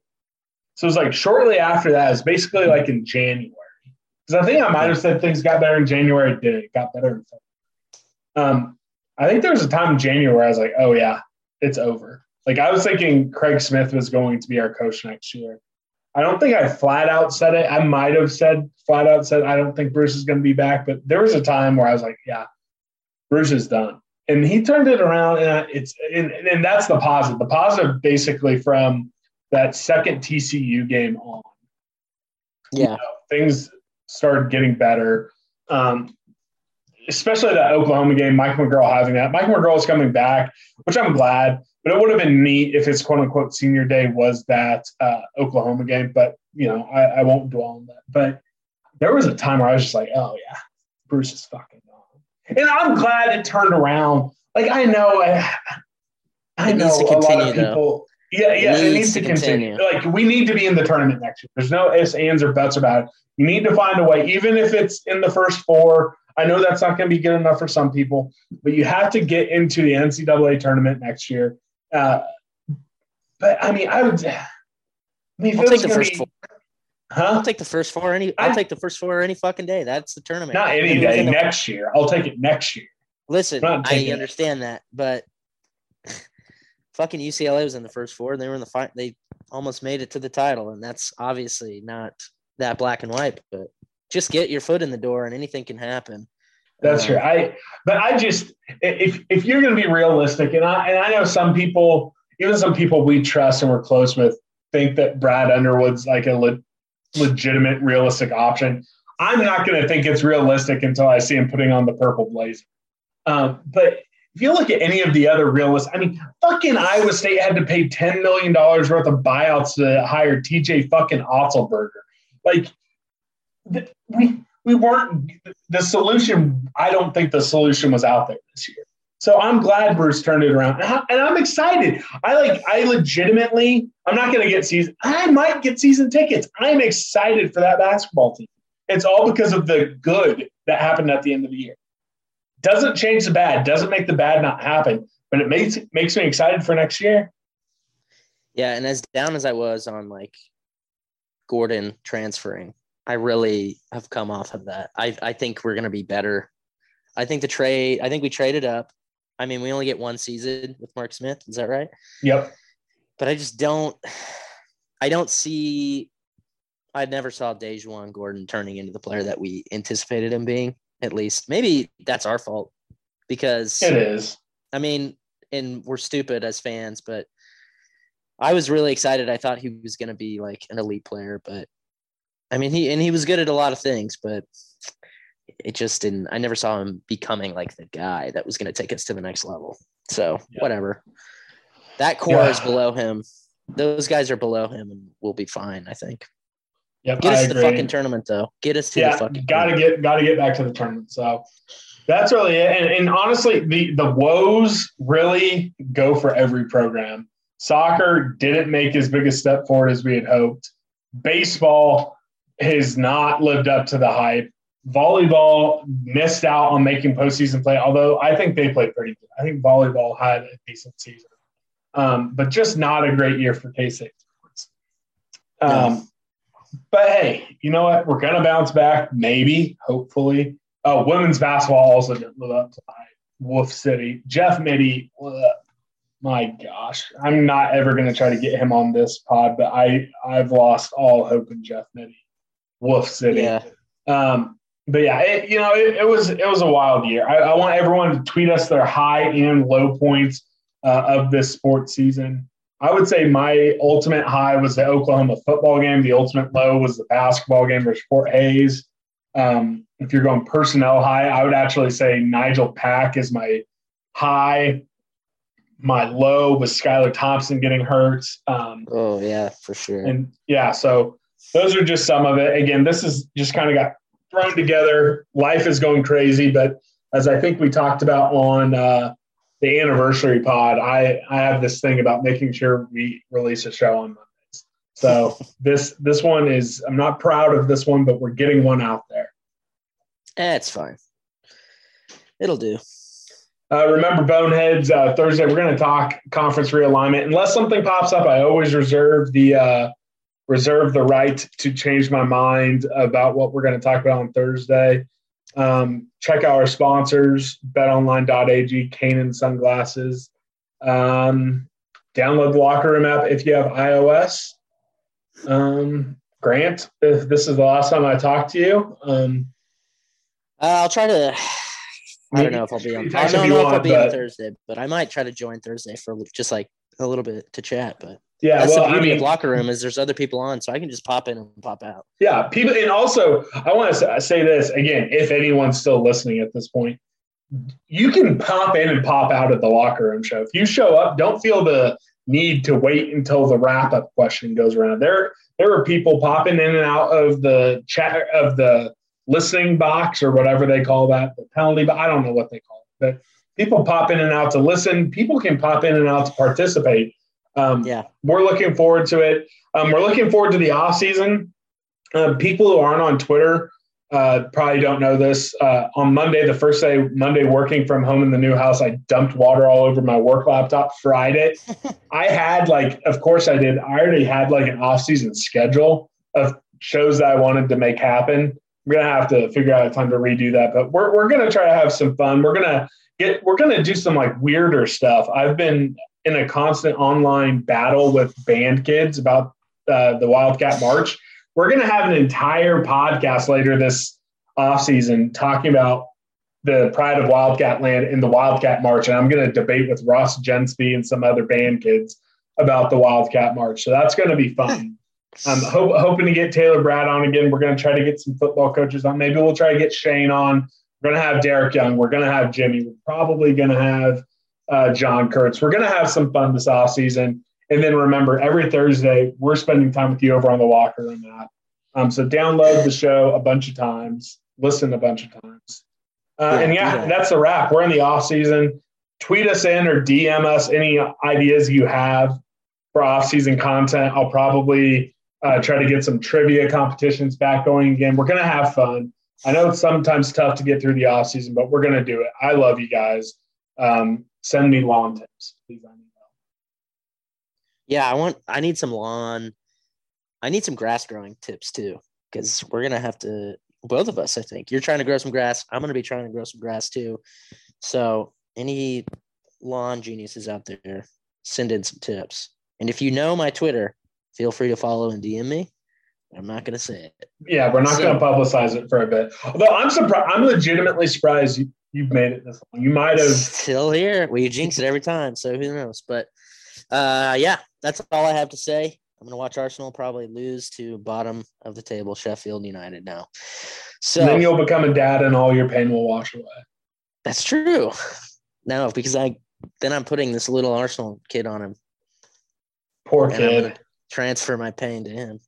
so it was like shortly after that. It was basically like in January. Because I think I might have said things got better in January. Did it got better in February. Um, I think there was a time in January where I was like, oh yeah, it's over. Like I was thinking Craig Smith was going to be our coach next year. I don't think I flat out said it. I might have said flat out said I don't think Bruce is going to be back, but there was a time where I was like, yeah, Bruce is done. And he turned it around and it's and, and that's the positive. The positive basically from that second tcu game on. Yeah. Things started getting better. Um, especially that oklahoma game mike mcguirl having that mike mcguirl is coming back which i'm glad but it would have been neat if his quote unquote senior day was that uh, oklahoma game but you know I, I won't dwell on that but there was a time where i was just like oh yeah bruce is fucking gone and I'm glad it turned around like I know, I, I It know a lot continue, of though. people. Yeah, yeah, it, needs needs to to continue. continue. Like we need to be in the tournament next year. There's no ifs, ands, or buts about it. You need to find a way, even if it's in the first four. I know that's not going to be good enough for some people, but you have to get into the NCAA tournament next year. Uh, but I mean, I would. I mean, I'll take the first be- four. Huh? I'll take the first four any. I'll I- take the first four any fucking day. That's the tournament. Not any day. Next year, I'll take it next year. Listen, I taking it. understand that, but fucking UCLA was in the first four. They were in the fight. They almost made it to the title, and that's obviously not that black and white. But just get your foot in the door, and anything can happen. That's Uh, true. I but I just if if you're going to be realistic, and I and I know some people, even some people we trust and we're close with, think that Brad Underwood's like a le- legitimate, realistic option. I'm not going to think it's realistic until I see him putting on the purple blazer. Um, but if you look at any of the other realistic, I mean, fucking Iowa State had to pay ten million dollars worth of buyouts to hire TJ fucking Otzelberger. Like, we we weren't the solution. I don't think the solution was out there this year. So I'm glad Bruce turned it around, and, I, I'm excited. I like. I legitimately. I'm not going to get season. I might get season tickets. I'm excited for that basketball team. It's all because of the good that happened at the end of the year. Doesn't change the bad. Doesn't make the bad not happen. But it makes makes me excited for next year. Yeah, and as down as I was on like Gordon transferring, I really have come off of that. I I think we're gonna be better. I think the trade. I think we traded up. I mean, we only get one season with Mark Smith. Is that right? Yep. But I just don't. I don't see. I never saw DaJuan Gordon turning into the player that we anticipated him being. At least, maybe that's our fault because It is. I mean, and we're stupid as fans, but I was really excited. I thought he was going to be like an elite player, but I mean, he and he was good at a lot of things, but it just didn't. I never saw him becoming like the guy that was going to take us to the next level. So Yeah. whatever. That core is below him. Those guys are below him, and we'll be fine. I think. Yep. Get I us to the fucking tournament, though. Get us to the yeah, fucking. gotta tournament. get gotta get back to the tournament. So that's really it. And, and honestly, the the woes really go for every program. Soccer didn't make as big a step forward as we had hoped. Baseball has not lived up to the hype. Volleyball missed out on making postseason play, although I think they played pretty good. I think volleyball had a decent season, um, but just not a great year for K State sports. Um, but hey, you know what? We're gonna bounce back, maybe, hopefully. Oh, women's basketball also didn't live up to the hype. Wolf City, Jeff Mittie. ugh, my gosh, I'm not ever gonna try to get him on this pod, but I I've lost all hope in Jeff Mittie. Wolf City. Yeah. Um, but yeah, it, you know, it, it was it was a wild year. I, I want everyone to tweet us their high and low points uh, of this sports season. I would say my ultimate high was the Oklahoma football game. The ultimate low was the basketball game versus Fort Hays. Um, if you're going personnel high, I would actually say Nigel Pack is my high. My low was Skylar Thompson getting hurt. Um, Oh yeah, for sure. and yeah, so those are just some of it. Again, this is just kind of got thrown together. Life is going crazy, but as I think we talked about on uh, the anniversary pod, I I have this thing about making sure we release a show on Mondays. So this this one is I'm not proud of this one, but we're getting one out there. That's fine. It'll do. Uh, remember, Boneheads, uh, Thursday, we're going to talk conference realignment. Unless something pops up, I always reserve the uh, reserve the right to change my mind about what we're going to talk about on Thursday. Um, check out our sponsors, betonline.ag, Kaenon Sunglasses. Um, download the Locker Room app if you have iOS. Um, Grant, if this is the last time I talk to you, um, Uh, I'll try to. I don't know if I'll be on. I don't know if I'll be on Thursday, but I might try to join Thursday for just like a little bit to chat. But yeah, that's well, the I beauty mean, of locker room is there's other people on, so I can just pop in and pop out. Yeah, people, and also I want to uh, say this again: if anyone's still listening at this point, you can pop in and pop out at the locker room show. If you show up, don't feel the need to wait until the wrap up question goes around. There, there are people popping in and out of the chat of the listening box or whatever they call that, the penalty. But I don't know what they call it, but people pop in and out to listen. People can pop in and out to participate. Um, Yeah. we're looking forward to it. Um, we're looking forward to the off season. Uh, people who aren't on Twitter uh, probably don't know this. Uh, on Monday, the first day, Monday, working from home in the new house, I dumped water all over my work laptop, fried it. I had like, of course I did. I already had like an off season schedule of shows that I wanted to make happen. I'm gonna have to figure out a time to redo that, but we're we're gonna try to have some fun. We're gonna get we're gonna do some like weirder stuff. I've been in a constant online battle with band kids about uh, the Wildcat March. We're gonna have an entire podcast later this off season talking about the pride of Wildcat Land in the Wildcat March, and I'm gonna debate with Ross Jensby and some other band kids about the Wildcat March. So that's gonna be fun. I'm hope, hoping to get Taylor Brad on again. We're going to try to get some football coaches on. Maybe we'll try to get Shane on. We're going to have Derek Young. We're going to have Jimmy. We're probably going to have uh, John Kurtz. We're going to have some fun this off season. And then remember, every Thursday, we're spending time with you over on the Locker Room app. Um, so download the show a bunch of times, listen a bunch of times. Uh, Yeah, and do yeah, that's a wrap. We're in the off season. Tweet us in or DM us any ideas you have for off season content. I'll probably uh, try to get some trivia competitions back going again. We're going to have fun. I know it's sometimes tough to get through the off season, but we're going to do it. I love you guys. Um, send me lawn tips, please. I need help. Yeah, I want. I need some lawn. I need some grass growing tips too, because we're gonna have to. Both of us, I think. You're trying to grow some grass. I'm gonna be trying to grow some grass too. So, any lawn geniuses out there, send in some tips. And if you know my Twitter, feel free to follow and DM me. I'm not gonna say it. Yeah, we're not So- going to publicize it for a bit. Although I'm surprised, I'm legitimately surprised you've made it this long. You might have. Still here. Well, you jinx it every time, so who knows? But uh, yeah, that's all I have to say. I'm gonna watch Arsenal probably lose to bottom of the table Sheffield United now. So then you'll become a dad, and all your pain will wash away. that's true. No, because I then I'm putting this little Arsenal kid on him, Poor and kid. transfer my pain to him.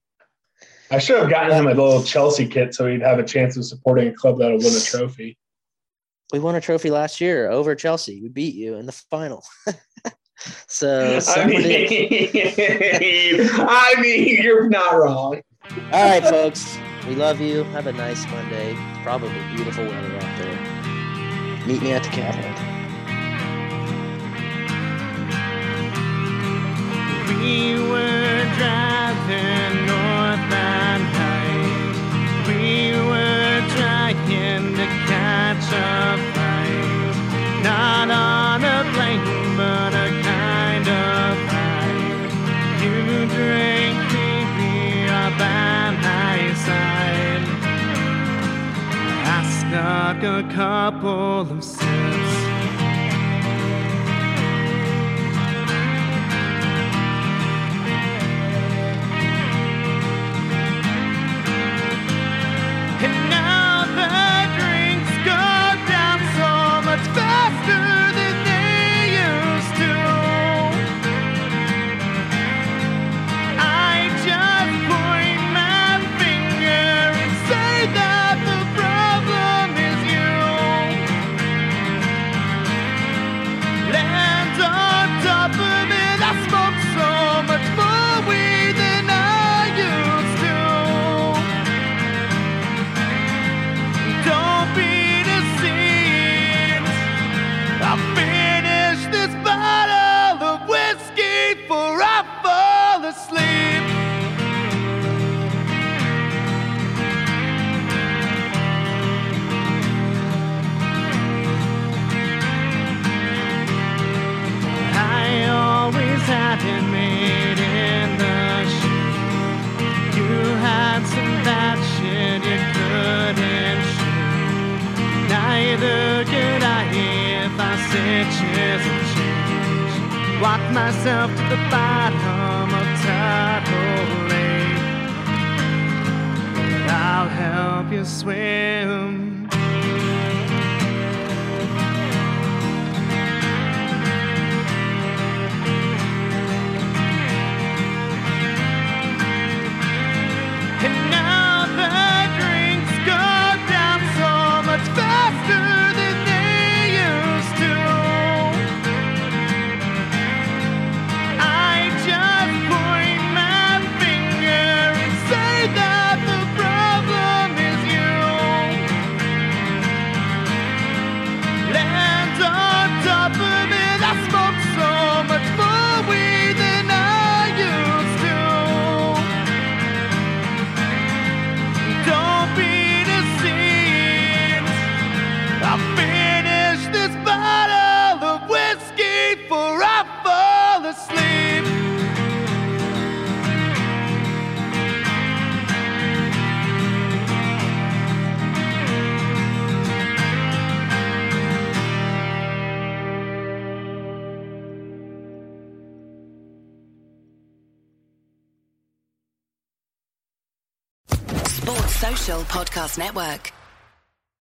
I should have gotten him a little Chelsea kit so he'd have a chance of supporting a club that'll win a trophy. We won a trophy last year over Chelsea. We beat you in the final. so I somebody, mean, I mean, you're not wrong. all right, folks. We love you. Have a nice Monday. It's probably beautiful weather out there. Meet me at the Capitol. We were driving a couple of made in the. You had some bad shit you couldn't. Neither could I if I said just change. Walk myself to the bottom of Turtle Lake. I'll help you swim. Podcast Network.